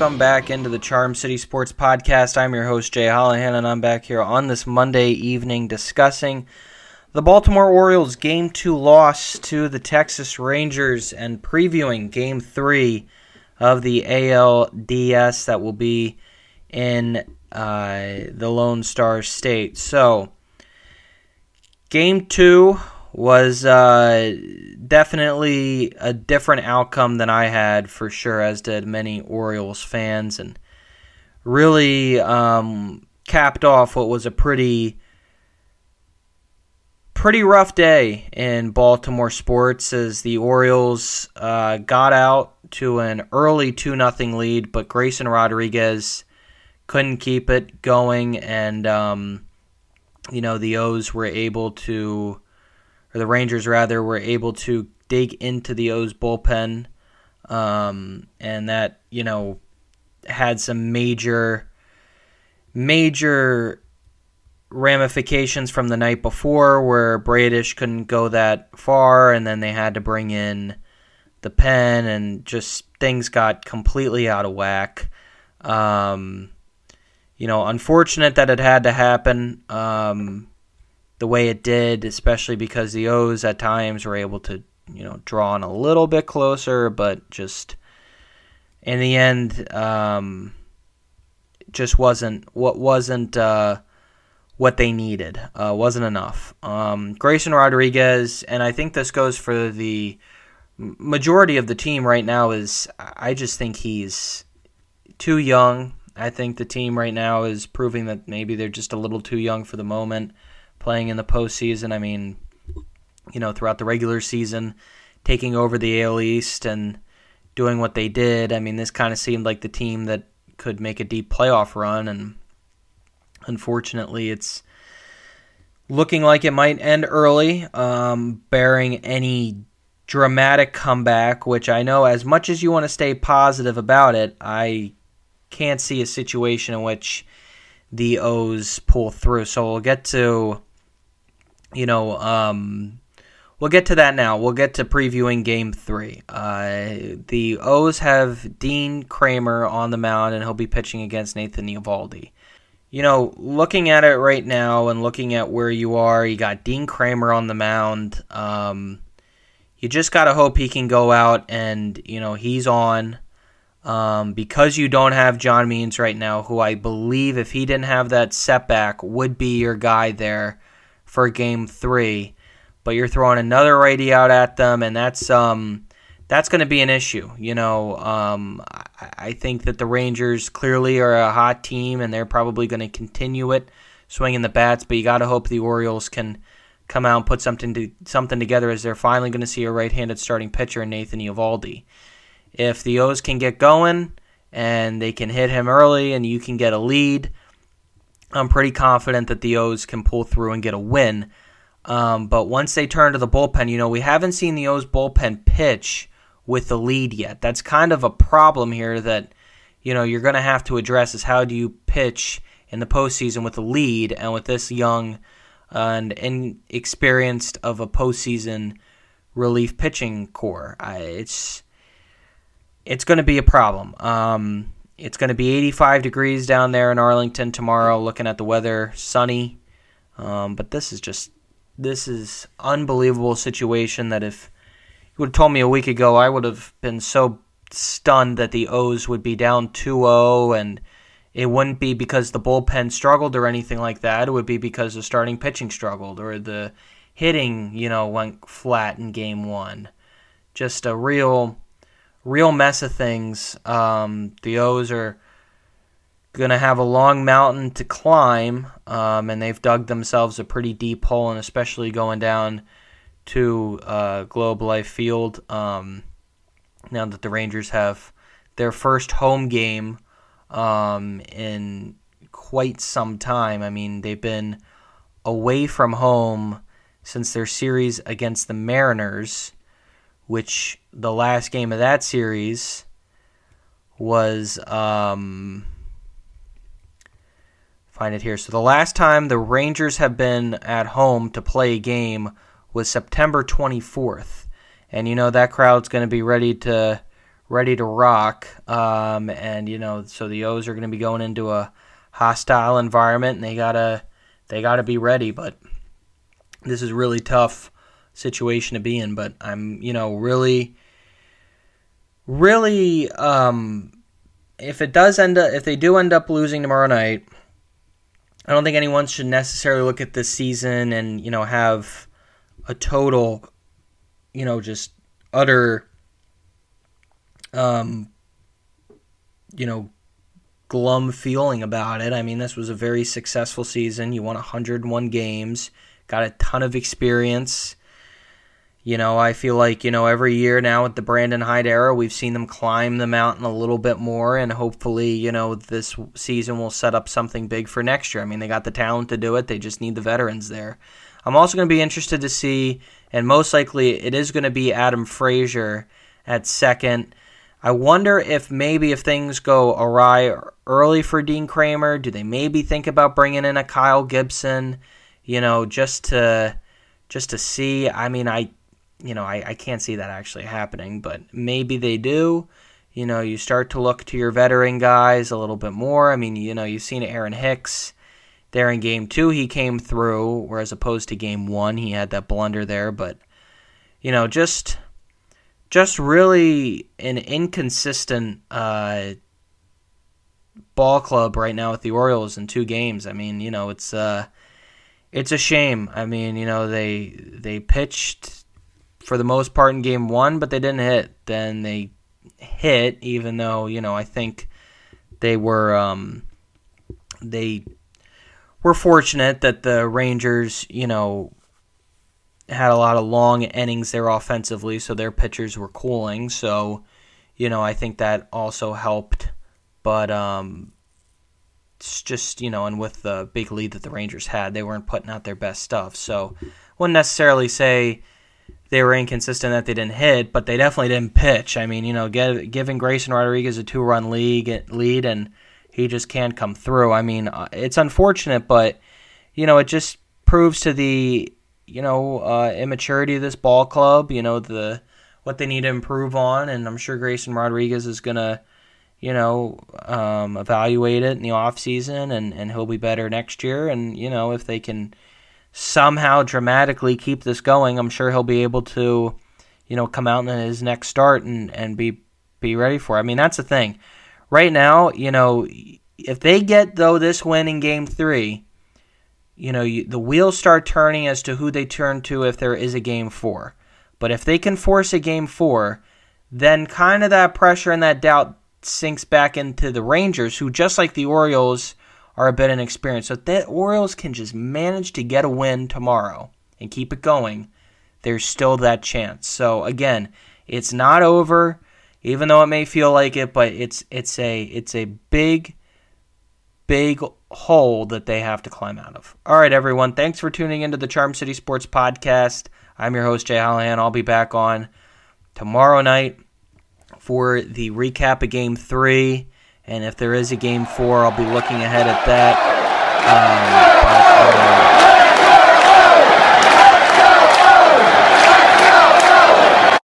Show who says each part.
Speaker 1: welcome back into the Charm City Sports Podcast. I'm your host, Jay Hollahan, and I'm back here on this Monday evening discussing the Baltimore Orioles' Game 2 loss to the Texas Rangers and previewing Game 3 of the ALDS that will be in uh, the Lone Star State. So, Game 2 was uh, definitely a different outcome than I had for sure, as did many Orioles fans, and really um, capped off what was a pretty pretty rough day in Baltimore sports as the Orioles uh, got out to an early 2 0 lead, but Grayson Rodriguez couldn't keep it going, and, um, you know, the O's were able to, or the Rangers rather, were able to dig into the O's bullpen, um, and that, you know, had some major, major ramifications from the night before where Bradish couldn't go that far and then they had to bring in the pen and just things got completely out of whack. Um, you know, unfortunate that it had to happen um, the way it did, especially because the O's at times were able to, you know, draw in a little bit closer, but just in the end, um, just wasn't what wasn't. Uh, what they needed. Uh, wasn't enough. Um, Grayson Rodriguez, and I think this goes for the majority of the team right now, is I just think he's too young. I think the team right now is proving that maybe they're just a little too young for the moment playing in the postseason. I mean, you know, throughout the regular season, taking over the AL East and doing what they did. I mean, this kind of seemed like the team that could make a deep playoff run, and Unfortunately, it's looking like it might end early, um, bearing any dramatic comeback, which I know as much as you want to stay positive about it, I can't see a situation in which the O's pull through. So we'll get to, you know, um, we'll get to that now. We'll get to previewing Game Three. Uh, the O's have Dean Kremer on the mound, and he'll be pitching against Nathan Eovaldi you know, looking at it right now and looking at where you are, you got Dean Kremer on the mound. Um, you just got to hope he can go out and, you know, he's on. Um, because you don't have John Means right now, who I believe, if he didn't have that setback, would be your guy there for game three. But you're throwing another righty out at them, and that's um, that's going to be an issue. You know, um, I, I, think that the Rangers clearly are a hot team, and they're probably going to continue it, swinging the bats. But you got to hope the Orioles can come out and put something to, something together, as they're finally going to see a right-handed starting pitcher in Nathan Eovaldi. If the O's can get going and they can hit him early, and you can get a lead, I'm pretty confident that the O's can pull through and get a win. Um, but once they turn to the bullpen, you know, we haven't seen the O's bullpen pitch with the lead yet. That's kind of a problem here that you know you're going to have to address is how do you pitch in the postseason with the lead and with this young and inexperienced of a postseason relief pitching core. I, it's it's going to be a problem. Um, it's going to be 85 degrees down there in Arlington tomorrow. Looking at the weather, sunny. Um, but this is just this is unbelievable situation that if you would have told me a week ago, I would have been so stunned that the O's would be down 2-0 and it wouldn't be because the bullpen struggled or anything like that. It would be because the starting pitching struggled or the hitting, you know, went flat in game 1. Just a real real mess of things. Um, the O's are going to have a long mountain to climb, um, and they've dug themselves a pretty deep hole, and especially going down to uh, Globe Life Field. Um, now that the Rangers have their first home game um, in quite some time. I mean, they've been away from home since their series against the Mariners, which the last game of that series was. Um, find it here. So the last time the Rangers have been at home to play a game was September 24th. And you know that crowd's going to be ready to ready to rock. Um, and you know, so the O's are going to be going into a hostile environment, and they gotta they gotta be ready. But this is really tough situation to be in. But I'm you know really really um, if it does end up if they do end up losing tomorrow night. I don't think anyone should necessarily look at this season and you know have a total, you know, just utter, um, you know, glum feeling about it. I mean, this was a very successful season. You won 101 games, got a ton of experience. You know, I feel like, you know, every year now with the Brandon Hyde era, we've seen them climb the mountain a little bit more, and hopefully, you know, this season will set up something big for next year. I mean, they got the talent to do it, they just need the veterans there. I'm also going to be interested to see, and most likely it is going to be Adam Frazier at second. I wonder if maybe if things go awry early for Dean Kremer, do they maybe think about bringing in a Kyle Gibson, you know, just to just to see. I mean, I you know, I, I can't see that actually happening, but maybe they do. You know, you start to look to your veteran guys a little bit more. I mean, you know, you've seen Aaron Hicks there in game two, he came through, whereas opposed to game one, he had that blunder there. But you know, just just really an inconsistent uh, ball club right now with the Orioles in two games. I mean, you know, it's uh, it's a shame. I mean, you know, they they pitched for the most part in game one, but they didn't hit. Then they hit, even though you know I think they were um, they we're fortunate that the Rangers, you know, had a lot of long innings there offensively, so their pitchers were cooling. So, you know, I think that also helped. But um, it's just you know, and with the big lead that the Rangers had, they weren't putting out their best stuff. So, wouldn't necessarily say they were inconsistent that they didn't hit, but they definitely didn't pitch. I mean, you know, give, giving Grayson Rodriguez a two-run league lead and he just can't come through. I mean, uh, it's unfortunate, but you know, it just proves to the you know uh, immaturity of this ball club. You know the what they need to improve on, and I'm sure Grayson Rodriguez is gonna you know um, evaluate it in the off season, and and he'll be better next year. And you know if they can somehow dramatically keep this going, I'm sure he'll be able to you know come out in his next start and and be be ready for. It. I mean that's the thing right now, you know, if they get though this win in Game Three, you know, you, the wheels start turning as to who they turn to if there is a Game Four. But if they can force a Game Four, then kind of that pressure and that doubt sinks back into the Rangers, who just like the Orioles are a bit inexperienced. So if the Orioles can just manage to get a win tomorrow and keep it going, there's still that chance. So again, it's not over even though it may feel like it, but it's it's a it's a big big hole that they have to climb out of. All right, everyone, thanks for tuning into the Charm City Sports Podcast. I'm your host Jay Hallahan. I'll be back on tomorrow night for the recap of Game Three, and if there is a game four, I'll be looking ahead at that. Um, but, uh,